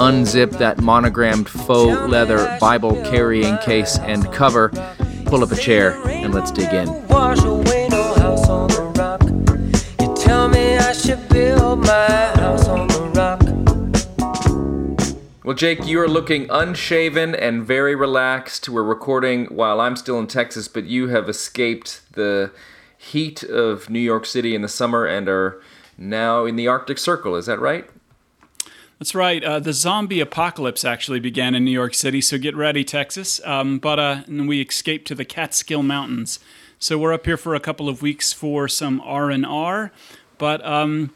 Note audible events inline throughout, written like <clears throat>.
unzip that monogrammed faux leather Bible carrying case and cover, pull up a chair, and let's dig in. Well, Jake, you are looking unshaven and very relaxed. We're recording while I'm still in Texas, but you have escaped the heat of New York City in the summer and are now in the Arctic Circle. Is that right? That's right. Uh, the zombie apocalypse actually began in New York City, so get ready, Texas. Um, but uh, we escaped to the Catskill Mountains, so we're up here for a couple of weeks for some R and R. But um,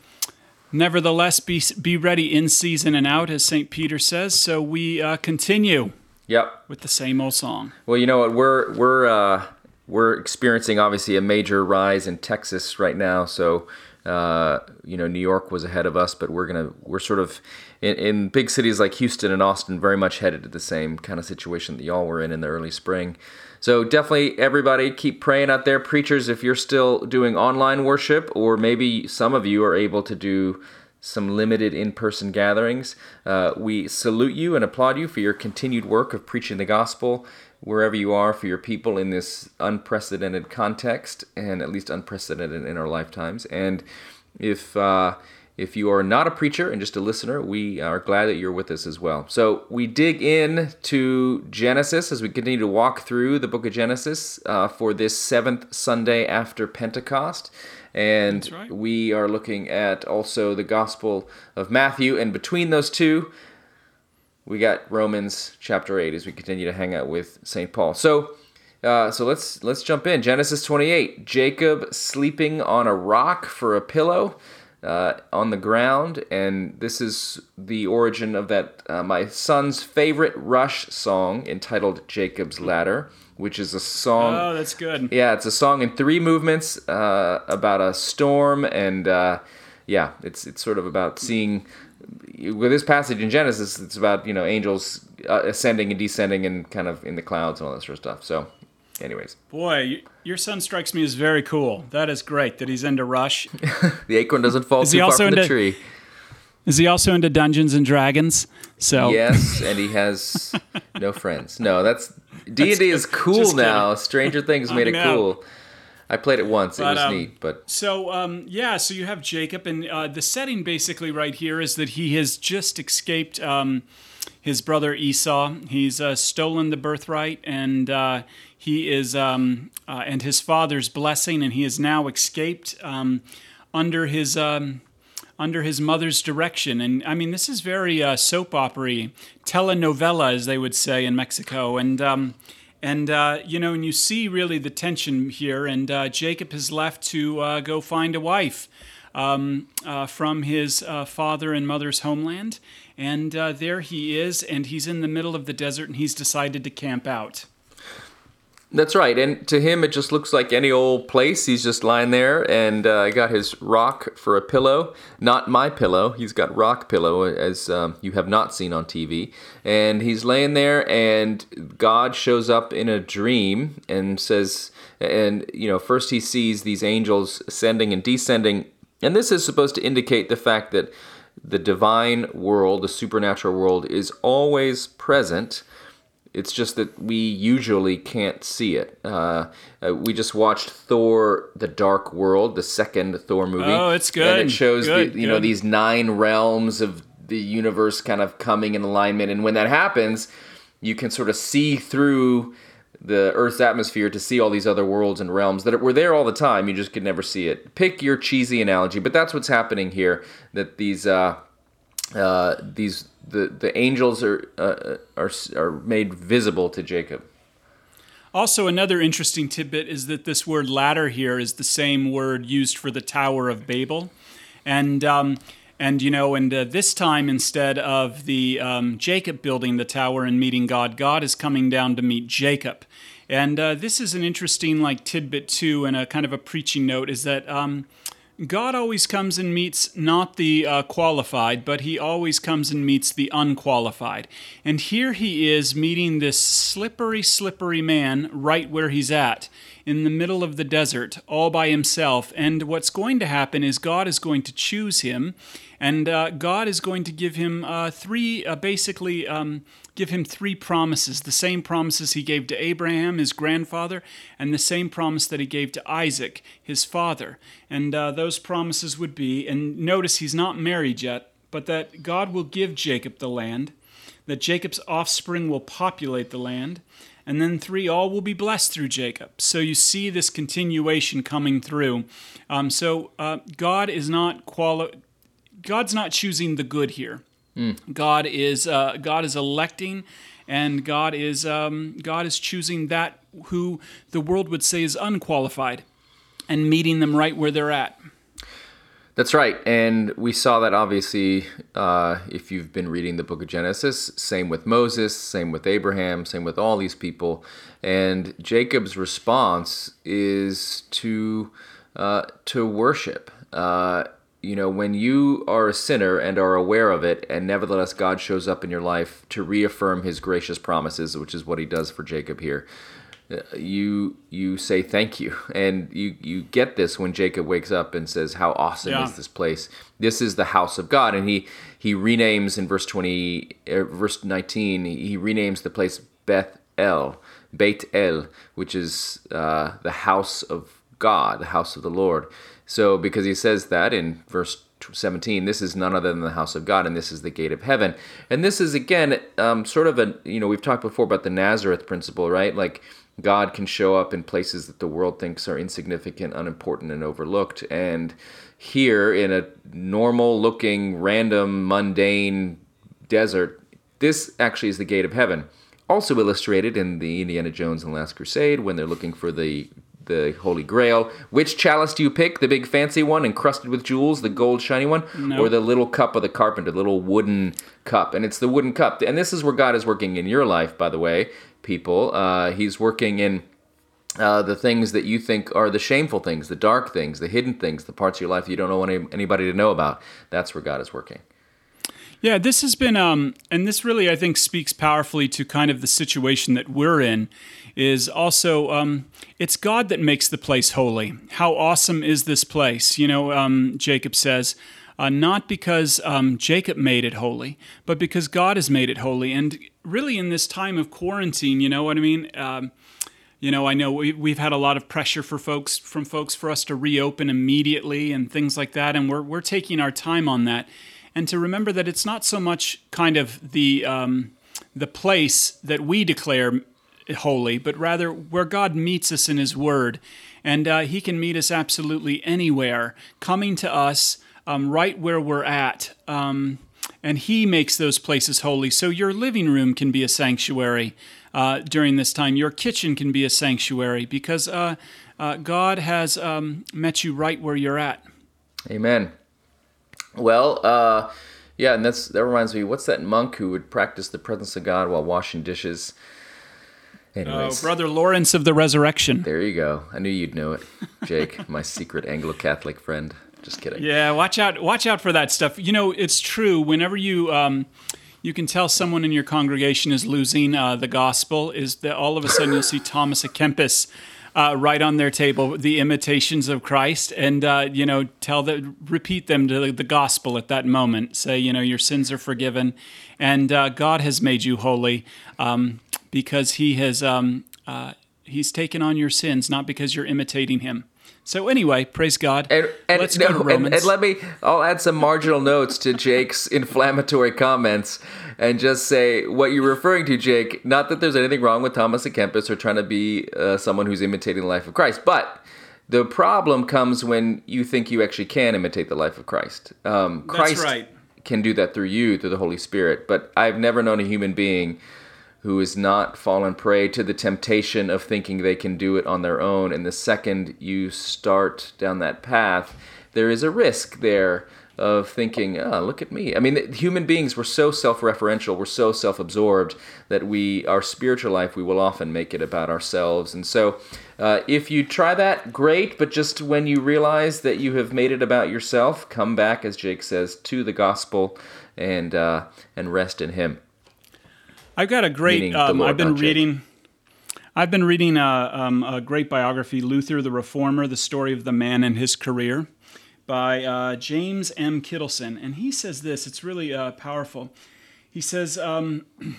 nevertheless, be be ready in season and out, as Saint Peter says. So we uh, continue. Yep. With the same old song. Well, you know what? We're we're uh, we're experiencing obviously a major rise in Texas right now. So uh, you know, New York was ahead of us, but we're gonna we're sort of in, in big cities like Houston and Austin, very much headed to the same kind of situation that y'all were in in the early spring. So definitely, everybody keep praying out there, preachers. If you're still doing online worship, or maybe some of you are able to do some limited in-person gatherings, uh, we salute you and applaud you for your continued work of preaching the gospel wherever you are for your people in this unprecedented context and at least unprecedented in our lifetimes. And if uh, if you are not a preacher and just a listener, we are glad that you're with us as well. So we dig in to Genesis as we continue to walk through the book of Genesis uh, for this seventh Sunday after Pentecost. And right. we are looking at also the Gospel of Matthew. And between those two, we got Romans chapter 8 as we continue to hang out with St. Paul. So, uh, so let's let's jump in. Genesis 28. Jacob sleeping on a rock for a pillow uh, on the ground, and this is the origin of that uh, my son's favorite Rush song entitled "Jacob's Ladder," which is a song. Oh, that's good. Yeah, it's a song in three movements uh, about a storm, and uh, yeah, it's it's sort of about seeing with this passage in Genesis, it's about you know angels uh, ascending and descending and kind of in the clouds and all that sort of stuff. So, anyways, boy, your son strikes me as very cool. That is great that he's into Rush. <laughs> the acorn doesn't fall too far from into, the tree. Is he also into Dungeons and Dragons? So yes, and he has <laughs> no friends. No, that's D and D is cool now. Stranger Things made it cool. I played it once. But, it was um, neat, but so um, yeah. So you have Jacob, and uh, the setting basically right here is that he has just escaped um, his brother Esau. He's uh, stolen the birthright, and uh, he is um, uh, and his father's blessing, and he has now escaped um, under his. Um, under his mother's direction, and I mean, this is very uh, soap opera, telenovela, as they would say in Mexico, and and, uh, you know, and you see really the tension here. And uh, Jacob has left to uh, go find a wife um, uh, from his uh, father and mother's homeland. And there he is, and he's in the middle of the desert, and he's decided to camp out. That's right. And to him, it just looks like any old place. He's just lying there and uh, got his rock for a pillow. Not my pillow. He's got rock pillow, as um, you have not seen on TV. And he's laying there, and God shows up in a dream and says, and, you know, first he sees these angels ascending and descending. And this is supposed to indicate the fact that the divine world, the supernatural world, is always present it's just that we usually can't see it. Uh, uh, we just watched Thor: The Dark World, the second Thor movie. Oh, it's good. And it shows good, the, you good. know these nine realms of the universe kind of coming in alignment, and when that happens, you can sort of see through the Earth's atmosphere to see all these other worlds and realms that were there all the time. You just could never see it. Pick your cheesy analogy, but that's what's happening here. That these uh, uh, these the the angels are uh, are are made visible to Jacob. Also, another interesting tidbit is that this word ladder here is the same word used for the Tower of Babel, and um, And you know, and uh, this time instead of the um, Jacob building the tower and meeting God, God is coming down to meet Jacob. And uh, this is an interesting like tidbit too, and a kind of a preaching note is that. Um, God always comes and meets not the uh, qualified, but he always comes and meets the unqualified. And here he is meeting this slippery, slippery man right where he's at, in the middle of the desert, all by himself. And what's going to happen is God is going to choose him, and uh, God is going to give him uh, three, uh, basically, um, give him three promises the same promises he gave to Abraham, his grandfather, and the same promise that he gave to Isaac, his father. And uh, those promises would be, and notice he's not married yet, but that God will give Jacob the land, that Jacob's offspring will populate the land. And then three, all will be blessed through Jacob. So you see this continuation coming through. Um, so uh, God is not quali- God's not choosing the good here. Mm. God is uh, God is electing, and God is um, God is choosing that who the world would say is unqualified, and meeting them right where they're at. That's right, and we saw that obviously uh, if you've been reading the Book of Genesis. Same with Moses, same with Abraham, same with all these people, and Jacob's response is to uh, to worship. Uh, you know, when you are a sinner and are aware of it, and nevertheless God shows up in your life to reaffirm His gracious promises, which is what He does for Jacob here, you you say thank you, and you you get this when Jacob wakes up and says, "How awesome yeah. is this place? This is the house of God." And he he renames in verse twenty, uh, verse nineteen, he renames the place Beth El, Beit El, which is uh, the house of God, the house of the Lord. So, because he says that in verse 17, this is none other than the house of God, and this is the gate of heaven. And this is, again, um, sort of a, you know, we've talked before about the Nazareth principle, right? Like, God can show up in places that the world thinks are insignificant, unimportant, and overlooked. And here, in a normal looking, random, mundane desert, this actually is the gate of heaven. Also illustrated in the Indiana Jones and the Last Crusade when they're looking for the the Holy Grail. Which chalice do you pick? The big fancy one encrusted with jewels, the gold shiny one, nope. or the little cup of the carpenter, the little wooden cup? And it's the wooden cup. And this is where God is working in your life, by the way, people. Uh, he's working in. Uh, the things that you think are the shameful things, the dark things, the hidden things, the parts of your life you don't want any, anybody to know about. That's where God is working. Yeah, this has been, um, and this really, I think, speaks powerfully to kind of the situation that we're in. Is also, um, it's God that makes the place holy. How awesome is this place? You know, um, Jacob says, uh, not because um, Jacob made it holy, but because God has made it holy. And really, in this time of quarantine, you know what I mean? Um, you know, I know we, have had a lot of pressure for folks from folks for us to reopen immediately and things like that, and we're we're taking our time on that and to remember that it's not so much kind of the um, the place that we declare holy, but rather where God meets us in His Word, and uh, He can meet us absolutely anywhere, coming to us um, right where we're at. Um, and He makes those places holy. So your living room can be a sanctuary uh, during this time. Your kitchen can be a sanctuary because uh, uh God has um, met you right where you're at. Amen. Well, uh, yeah, and that's that reminds me. What's that monk who would practice the presence of God while washing dishes? Anyways, oh, Brother Lawrence of the Resurrection. There you go. I knew you'd know it, Jake, my secret Anglo-Catholic friend. Just kidding. Yeah, watch out! Watch out for that stuff. You know, it's true. Whenever you um, you can tell someone in your congregation is losing uh, the gospel, is that all of a sudden you'll see Thomas à Kempis uh, right on their table the imitations of Christ, and uh, you know, tell the repeat them to the gospel at that moment. Say, you know, your sins are forgiven, and uh, God has made you holy um, because He has um, uh, He's taken on your sins, not because you're imitating Him. So anyway, praise God. And, and Let's no, go to Romans. And, and, let me, I'll add some marginal notes to Jake's <laughs> inflammatory comments and just say what you're referring to, Jake. Not that there's anything wrong with Thomas à Kempis or trying to be uh, someone who's imitating the life of Christ, but the problem comes when you think you actually can imitate the life of Christ. Um, Christ right. can do that through you, through the Holy Spirit. But I've never known a human being who has not fallen prey to the temptation of thinking they can do it on their own. And the second you start down that path, there is a risk there of thinking, oh, look at me. I mean, human beings were so self-referential, we're so self-absorbed that we, our spiritual life, we will often make it about ourselves. And so, uh, if you try that, great. But just when you realize that you have made it about yourself, come back, as Jake says, to the gospel and uh, and rest in Him. I've got a great. Um, I've been reading. I've been reading a, um, a, great biography, Luther the Reformer: The Story of the Man and His Career, by uh, James M. Kittelson, and he says this. It's really uh, powerful. He says. Um, <clears throat>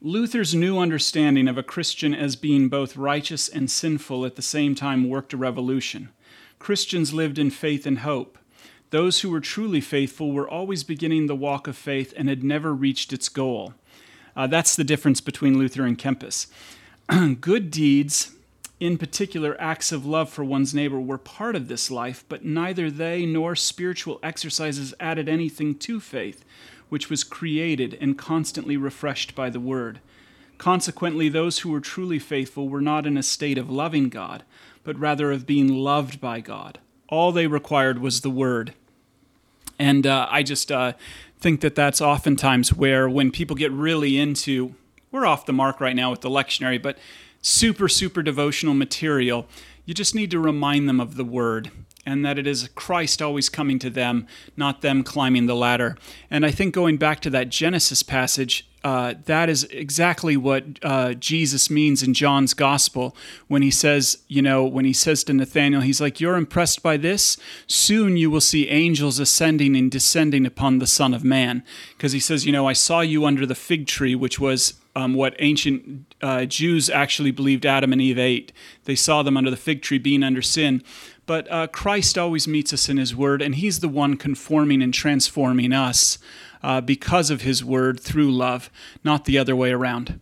Luther's new understanding of a Christian as being both righteous and sinful at the same time worked a revolution. Christians lived in faith and hope. Those who were truly faithful were always beginning the walk of faith and had never reached its goal. Uh, that's the difference between Luther and Kempis. <clears throat> Good deeds, in particular acts of love for one's neighbor, were part of this life, but neither they nor spiritual exercises added anything to faith, which was created and constantly refreshed by the Word. Consequently, those who were truly faithful were not in a state of loving God, but rather of being loved by God. All they required was the Word. And uh, I just uh, think that that's oftentimes where when people get really into we're off the mark right now with the lectionary but super super devotional material you just need to remind them of the word and that it is Christ always coming to them, not them climbing the ladder. And I think going back to that Genesis passage, uh, that is exactly what uh, Jesus means in John's gospel when he says, you know, when he says to Nathanael, he's like, You're impressed by this? Soon you will see angels ascending and descending upon the Son of Man. Because he says, You know, I saw you under the fig tree, which was um, what ancient uh, Jews actually believed Adam and Eve ate. They saw them under the fig tree being under sin. But uh, Christ always meets us in his word, and he's the one conforming and transforming us uh, because of his word through love, not the other way around.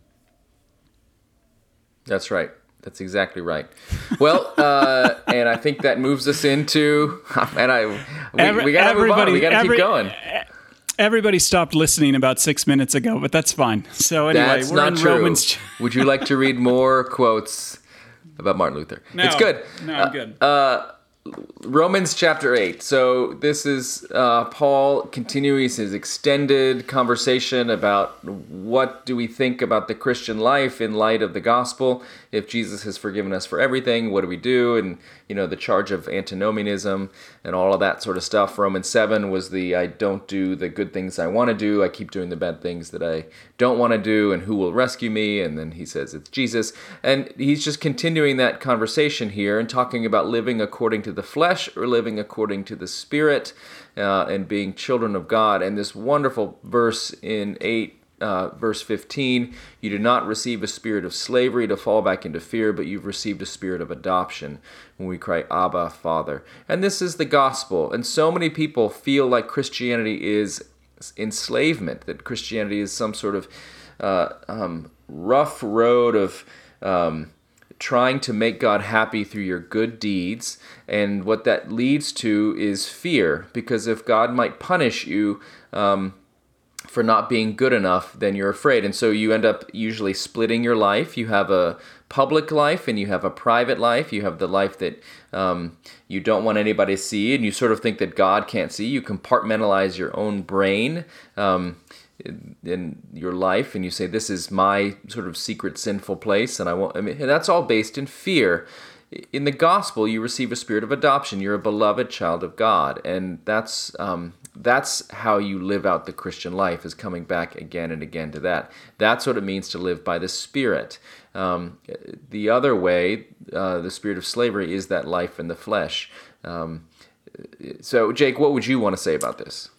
That's right. That's exactly right. Well, uh, <laughs> and I think that moves us into, <laughs> and I, we, Every, we gotta move on. We gotta every, keep going. Everybody stopped listening about six minutes ago, but that's fine. So anyway, that's we're not in true. Romans. <laughs> Would you like to read more quotes about Martin Luther? No, it's good. No, I'm good. Uh, uh Romans chapter 8. So, this is uh, Paul continuing his extended conversation about what do we think about the Christian life in light of the gospel. If Jesus has forgiven us for everything, what do we do? And, you know, the charge of antinomianism and all of that sort of stuff. Romans 7 was the I don't do the good things I want to do, I keep doing the bad things that I don't want to do, and who will rescue me? And then he says it's Jesus. And he's just continuing that conversation here and talking about living according to the flesh or living according to the spirit uh, and being children of God. And this wonderful verse in 8 uh, verse 15 you did not receive a spirit of slavery to fall back into fear but you've received a spirit of adoption. When we cry abba father. And this is the gospel. And so many people feel like christianity is enslavement that christianity is some sort of uh, um, rough road of um, trying to make God happy through your good deeds. And what that leads to is fear, because if God might punish you um, for not being good enough, then you're afraid. And so you end up usually splitting your life. You have a public life and you have a private life. You have the life that um, you don't want anybody to see, and you sort of think that God can't see. You compartmentalize your own brain. Um, in your life and you say this is my sort of secret sinful place and I want I mean that's all based in fear. In the gospel you receive a spirit of adoption. You're a beloved child of God. And that's um, that's how you live out the Christian life is coming back again and again to that. That's what it means to live by the spirit. Um, the other way uh, the spirit of slavery is that life in the flesh. Um, so Jake what would you want to say about this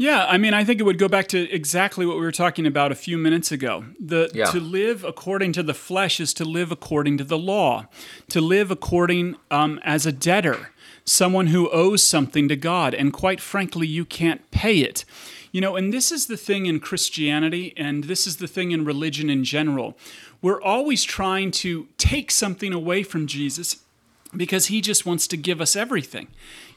yeah, I mean, I think it would go back to exactly what we were talking about a few minutes ago. The yeah. to live according to the flesh is to live according to the law, to live according um, as a debtor, someone who owes something to God, and quite frankly, you can't pay it. You know, and this is the thing in Christianity, and this is the thing in religion in general. We're always trying to take something away from Jesus because he just wants to give us everything.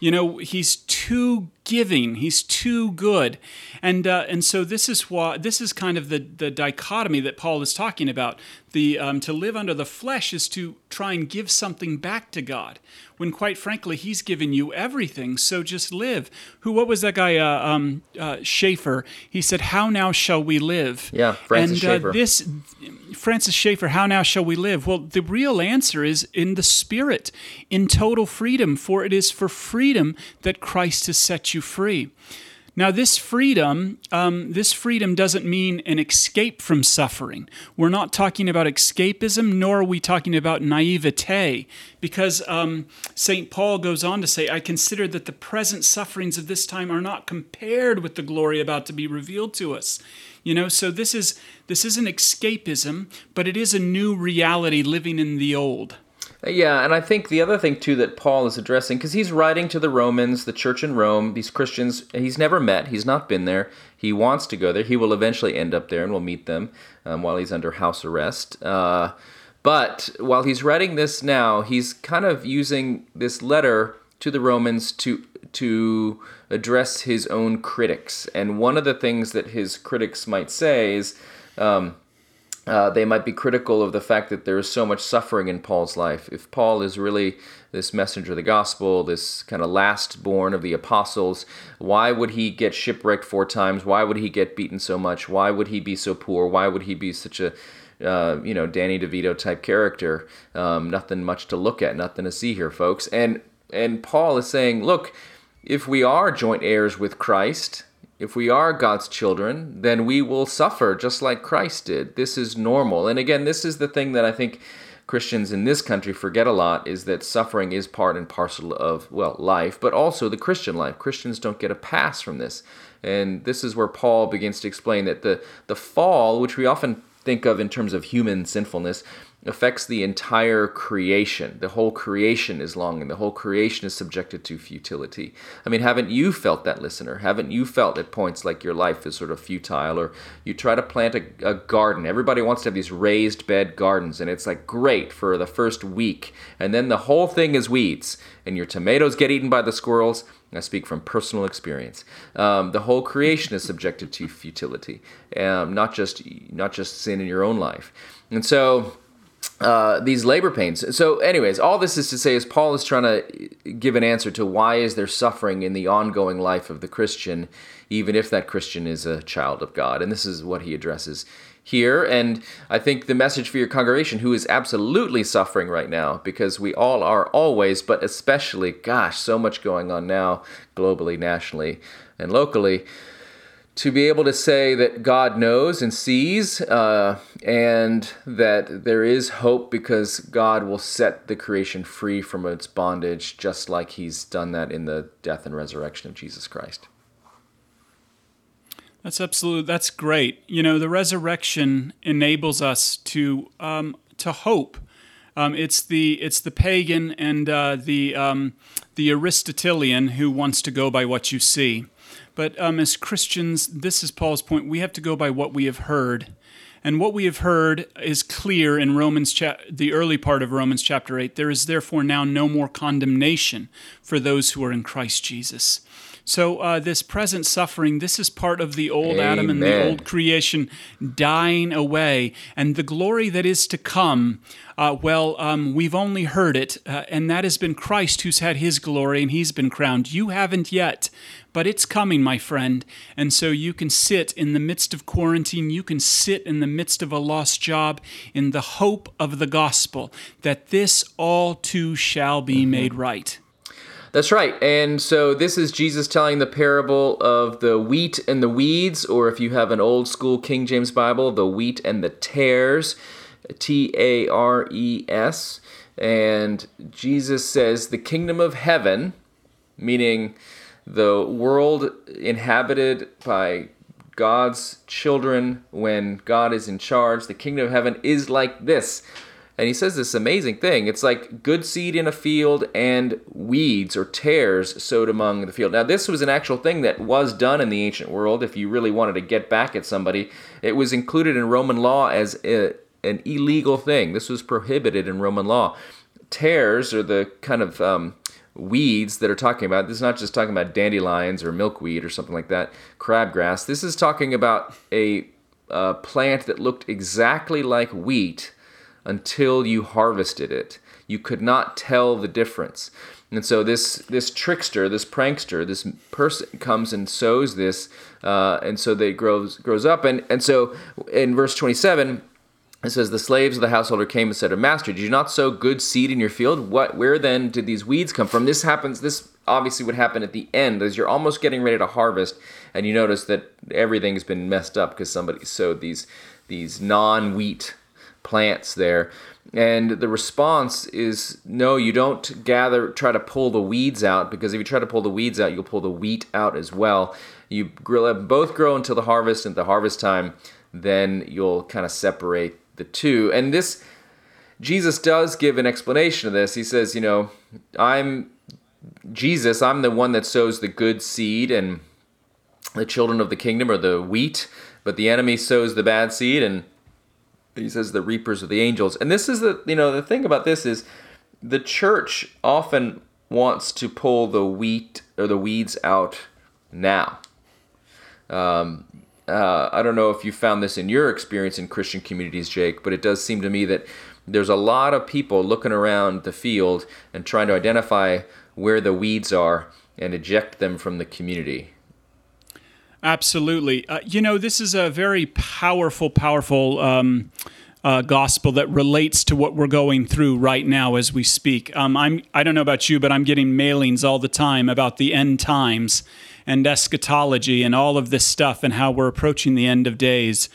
You know, he's too giving. He's too good, and uh, and so this is why this is kind of the the dichotomy that Paul is talking about. The um, to live under the flesh is to try and give something back to God, when quite frankly He's given you everything. So just live. Who? What was that guy? Uh, um, uh, Schaeffer. He said, "How now shall we live?" Yeah, Francis and, uh, This Francis Schaeffer. How now shall we live? Well, the real answer is in the Spirit, in total freedom. For it is for freedom that Christ has set you free. Now, this freedom, um, this freedom doesn't mean an escape from suffering. We're not talking about escapism, nor are we talking about naivete, because um, St. Paul goes on to say, I consider that the present sufferings of this time are not compared with the glory about to be revealed to us. You know, so this is this isn't escapism, but it is a new reality living in the old. Yeah, and I think the other thing too that Paul is addressing, because he's writing to the Romans, the church in Rome, these Christians he's never met, he's not been there, he wants to go there, he will eventually end up there and will meet them um, while he's under house arrest. Uh, but while he's writing this now, he's kind of using this letter to the Romans to to address his own critics, and one of the things that his critics might say is. Um, uh, they might be critical of the fact that there is so much suffering in Paul's life. If Paul is really this messenger of the gospel, this kind of last born of the apostles, why would he get shipwrecked four times? Why would he get beaten so much? Why would he be so poor? Why would he be such a uh, you know Danny DeVito type character? Um, nothing much to look at, nothing to see here, folks. And and Paul is saying, look, if we are joint heirs with Christ, if we are God's children, then we will suffer just like Christ did. This is normal. And again, this is the thing that I think Christians in this country forget a lot is that suffering is part and parcel of, well, life, but also the Christian life. Christians don't get a pass from this. And this is where Paul begins to explain that the, the fall, which we often think of in terms of human sinfulness, affects the entire creation. The whole creation is longing. The whole creation is subjected to futility. I mean, haven't you felt that, listener? Haven't you felt at points like your life is sort of futile, or you try to plant a, a garden? Everybody wants to have these raised bed gardens, and it's like great for the first week, and then the whole thing is weeds, and your tomatoes get eaten by the squirrels. I speak from personal experience. Um, the whole creation is subjected to futility, um, not just not just sin in your own life, and so uh, these labor pains. So, anyways, all this is to say is Paul is trying to give an answer to why is there suffering in the ongoing life of the Christian, even if that Christian is a child of God, and this is what he addresses here. And I think the message for your congregation, who is absolutely suffering right now, because we all are always, but especially, gosh, so much going on now, globally, nationally, and locally to be able to say that God knows and sees, uh, and that there is hope because God will set the creation free from its bondage, just like He's done that in the death and resurrection of Jesus Christ. That's absolute. That's great. You know, the resurrection enables us to um, to hope. Um, it's the it's the pagan and uh, the um, the Aristotelian who wants to go by what you see. But um, as Christians, this is Paul's point. We have to go by what we have heard. And what we have heard is clear in Romans, cha- the early part of Romans chapter 8. There is therefore now no more condemnation for those who are in Christ Jesus. So, uh, this present suffering, this is part of the old Amen. Adam and the old creation dying away. And the glory that is to come, uh, well, um, we've only heard it, uh, and that has been Christ who's had his glory and he's been crowned. You haven't yet, but it's coming, my friend. And so you can sit in the midst of quarantine, you can sit in the midst of a lost job in the hope of the gospel that this all too shall be made right. That's right. And so this is Jesus telling the parable of the wheat and the weeds, or if you have an old school King James Bible, the wheat and the tares, T A R E S. And Jesus says, the kingdom of heaven, meaning the world inhabited by God's children when God is in charge, the kingdom of heaven is like this. And he says this amazing thing. It's like good seed in a field and weeds or tares sowed among the field. Now, this was an actual thing that was done in the ancient world. If you really wanted to get back at somebody, it was included in Roman law as a, an illegal thing. This was prohibited in Roman law. Tares are the kind of um, weeds that are talking about. This is not just talking about dandelions or milkweed or something like that, crabgrass. This is talking about a, a plant that looked exactly like wheat until you harvested it. You could not tell the difference. And so this this trickster, this prankster, this person comes and sows this, uh, and so they grows grows up. And and so in verse twenty seven, it says the slaves of the householder came and said to master did you not sow good seed in your field what where then did these weeds come from this happens this obviously would happen at the end as you're almost getting ready to harvest and you notice that everything's been messed up because somebody sowed these these non-wheat plants there and the response is no you don't gather try to pull the weeds out because if you try to pull the weeds out you'll pull the wheat out as well you grow, both grow until the harvest and at the harvest time then you'll kind of separate the two. And this, Jesus does give an explanation of this. He says, you know, I'm Jesus, I'm the one that sows the good seed, and the children of the kingdom are the wheat, but the enemy sows the bad seed, and he says the reapers are the angels. And this is the, you know, the thing about this is the church often wants to pull the wheat or the weeds out now. Um, uh, I don't know if you found this in your experience in Christian communities, Jake, but it does seem to me that there's a lot of people looking around the field and trying to identify where the weeds are and eject them from the community. Absolutely. Uh, you know, this is a very powerful, powerful um, uh, gospel that relates to what we're going through right now as we speak. Um, I'm, I don't know about you, but I'm getting mailings all the time about the end times and eschatology and all of this stuff and how we're approaching the end of days.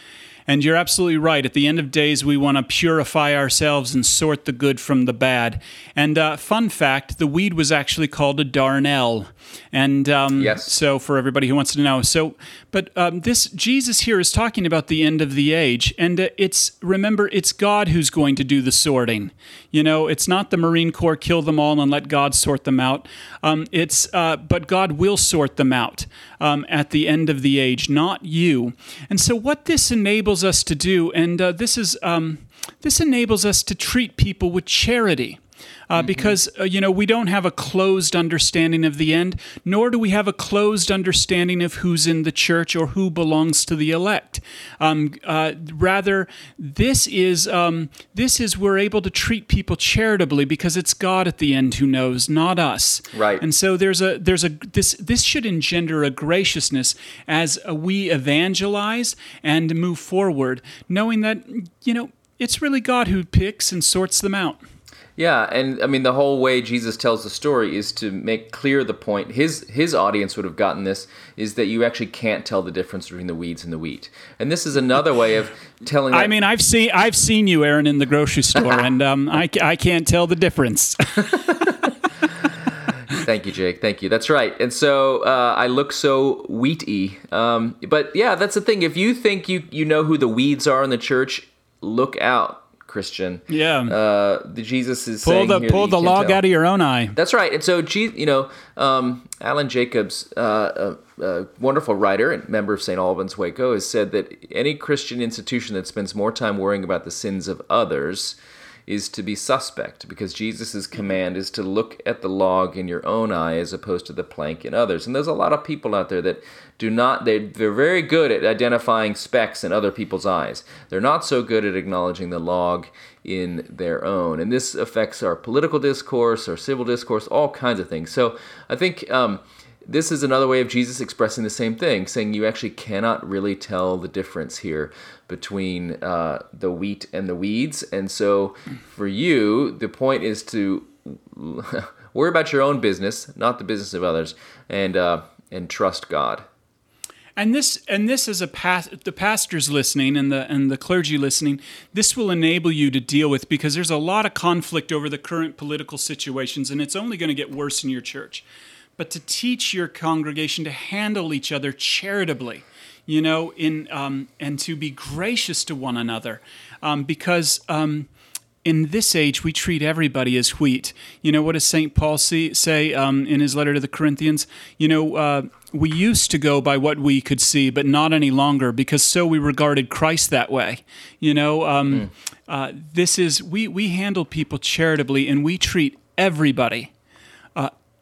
And you're absolutely right. At the end of days, we want to purify ourselves and sort the good from the bad. And uh, fun fact: the weed was actually called a darnel. And um, yes. so, for everybody who wants to know, so but um, this Jesus here is talking about the end of the age, and uh, it's remember it's God who's going to do the sorting. You know, it's not the Marine Corps kill them all and let God sort them out. Um, it's uh, but God will sort them out um, at the end of the age, not you. And so, what this enables us to do, and uh, this is um, this enables us to treat people with charity uh, mm-hmm. because uh, you know we don't have a closed understanding of the end, nor do we have a closed understanding of who's in the church or who belongs to the elect. Um, uh, rather, this is um, this is we're able to treat people charitably because it's God at the end who knows, not us. Right. And so there's a there's a this this should engender a graciousness as we evangelize and move forward, knowing that you know it's really God who picks and sorts them out. Yeah, and I mean the whole way Jesus tells the story is to make clear the point. His his audience would have gotten this is that you actually can't tell the difference between the weeds and the wheat. And this is another way of telling. I mean, I've seen I've seen you, Aaron, in the grocery store, <laughs> and um, I I can't tell the difference. <laughs> Thank you, Jake. Thank you. That's right. And so uh, I look so wheaty. Um, but yeah, that's the thing. If you think you you know who the weeds are in the church, look out Christian. Yeah. Uh, the Jesus is pull saying the pull the log tell. out of your own eye. That's right. And so, you know, um, Alan Jacobs, uh, a, a, wonderful writer and member of St. Albans Waco, has said that any Christian institution that spends more time worrying about the sins of others is to be suspect because Jesus' command is to look at the log in your own eye as opposed to the plank in others. And there's a lot of people out there that do not, they, they're very good at identifying specks in other people's eyes. They're not so good at acknowledging the log in their own. And this affects our political discourse, our civil discourse, all kinds of things. So I think. Um, this is another way of Jesus expressing the same thing, saying you actually cannot really tell the difference here between uh, the wheat and the weeds. And so for you, the point is to <laughs> worry about your own business, not the business of others, and uh, and trust God. And this and this as a past, the pastors listening and the and the clergy listening, this will enable you to deal with because there's a lot of conflict over the current political situations, and it's only going to get worse in your church but to teach your congregation to handle each other charitably, you know, in um, and to be gracious to one another, um, because. Um, in this age, we treat everybody as wheat. You know, what does St. Paul see, say um, in his letter to the Corinthians? You know, uh, we used to go by what we could see, but not any longer because so we regarded Christ that way. You know, um, mm. uh, this is, we, we handle people charitably and we treat everybody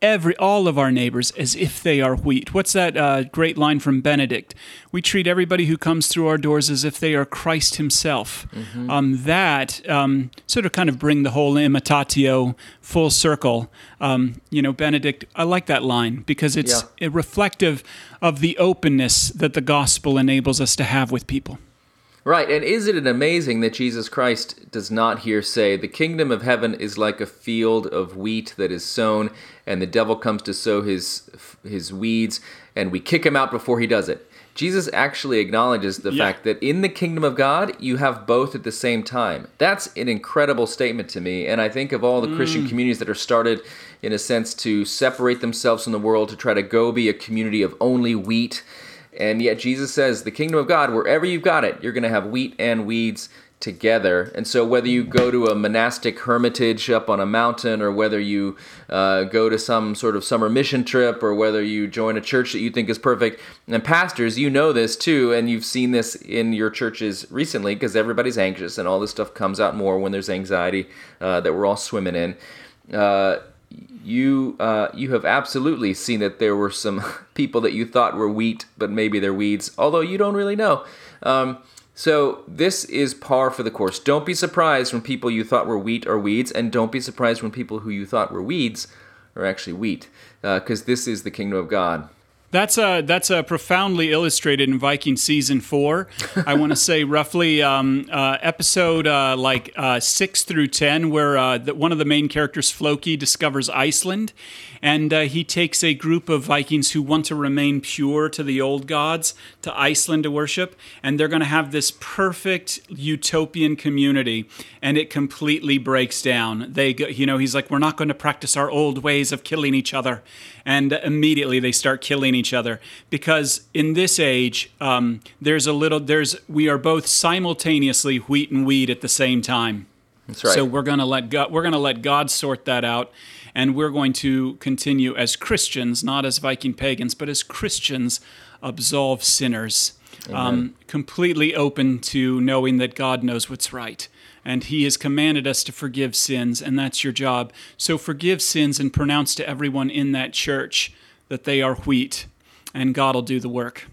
every all of our neighbors as if they are wheat. What's that uh, great line from Benedict? We treat everybody who comes through our doors as if they are Christ Himself. Mm-hmm. Um, that um, sort of kind of bring the whole imitatio full circle. Um, you know, Benedict, I like that line because it's yeah. reflective of the openness that the gospel enables us to have with people. Right, and isn't it amazing that Jesus Christ does not here say, The kingdom of heaven is like a field of wheat that is sown, and the devil comes to sow his, his weeds, and we kick him out before he does it. Jesus actually acknowledges the yeah. fact that in the kingdom of God, you have both at the same time. That's an incredible statement to me. And I think of all the mm. Christian communities that are started, in a sense, to separate themselves from the world, to try to go be a community of only wheat and yet Jesus says, the kingdom of God, wherever you've got it, you're going to have wheat and weeds together. And so, whether you go to a monastic hermitage up on a mountain, or whether you uh, go to some sort of summer mission trip, or whether you join a church that you think is perfect, and pastors, you know this too, and you've seen this in your churches recently because everybody's anxious, and all this stuff comes out more when there's anxiety uh, that we're all swimming in. Uh, you uh, you have absolutely seen that there were some <laughs> people that you thought were wheat, but maybe they're weeds, although you don't really know. Um, so this is par for the course. Don't be surprised when people you thought were wheat are weeds, and don't be surprised when people who you thought were weeds are actually wheat, because uh, this is the kingdom of God. That's uh, that's uh, profoundly illustrated in Viking season four. I want to <laughs> say roughly um, uh, episode uh, like uh, six through ten, where uh, the, one of the main characters, Floki, discovers Iceland, and uh, he takes a group of Vikings who want to remain pure to the old gods to Iceland to worship, and they're going to have this perfect utopian community, and it completely breaks down. They, go, you know, he's like, we're not going to practice our old ways of killing each other, and immediately they start killing each other because in this age, um, there's a little, there's we are both simultaneously wheat and weed at the same time. That's right. So we're going to let God, we're going to let God sort that out and we're going to continue as Christians, not as Viking pagans, but as Christians, absolve sinners. Um, completely open to knowing that God knows what's right. And He has commanded us to forgive sins, and that's your job. So forgive sins and pronounce to everyone in that church that they are wheat, and God will do the work.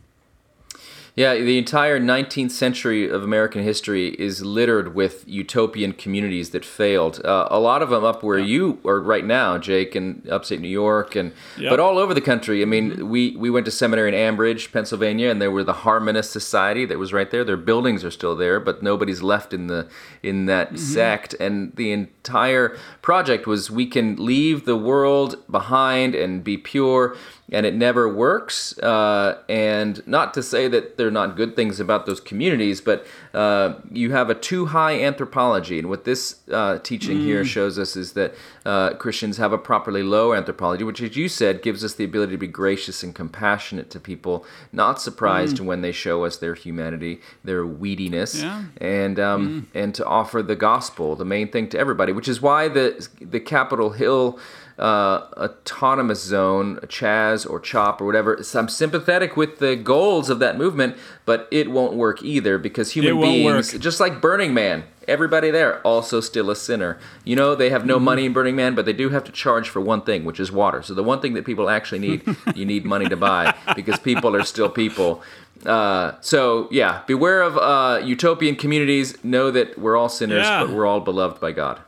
Yeah, the entire 19th century of American history is littered with utopian communities that failed. Uh, a lot of them up where yeah. you are right now, Jake, in upstate New York, and yep. but all over the country. I mean, mm-hmm. we we went to seminary in Ambridge, Pennsylvania, and there were the Harmonist Society that was right there. Their buildings are still there, but nobody's left in the in that mm-hmm. sect. And the entire project was we can leave the world behind and be pure and it never works. Uh, and not to say that there are not good things about those communities, but uh, you have a too high anthropology. And what this uh, teaching mm. here shows us is that uh, Christians have a properly low anthropology, which, as you said, gives us the ability to be gracious and compassionate to people, not surprised mm. when they show us their humanity, their weediness, yeah. and um, mm. and to offer the gospel, the main thing to everybody, which is why the the Capitol Hill uh, autonomous zone, Chaz or CHOP or whatever. So I'm sympathetic with the goals of that movement, but it won't work either because human beings, work. just like Burning Man, everybody there also still a sinner. You know, they have no mm-hmm. money in Burning Man, but they do have to charge for one thing, which is water. So the one thing that people actually need, <laughs> you need money to buy because people are still people. Uh, so yeah, beware of uh, utopian communities. Know that we're all sinners, yeah. but we're all beloved by God.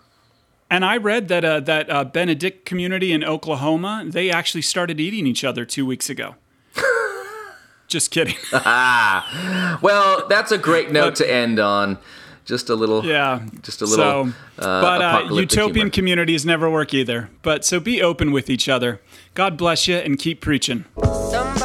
And I read that uh, that uh, Benedict community in Oklahoma, they actually started eating each other two weeks ago. <laughs> Just kidding. <laughs> well, that's a great note but, to end on. Just a little, yeah. Just a little. So, uh, but uh, utopian humor. communities never work either. But so be open with each other. God bless you, and keep preaching. Somebody's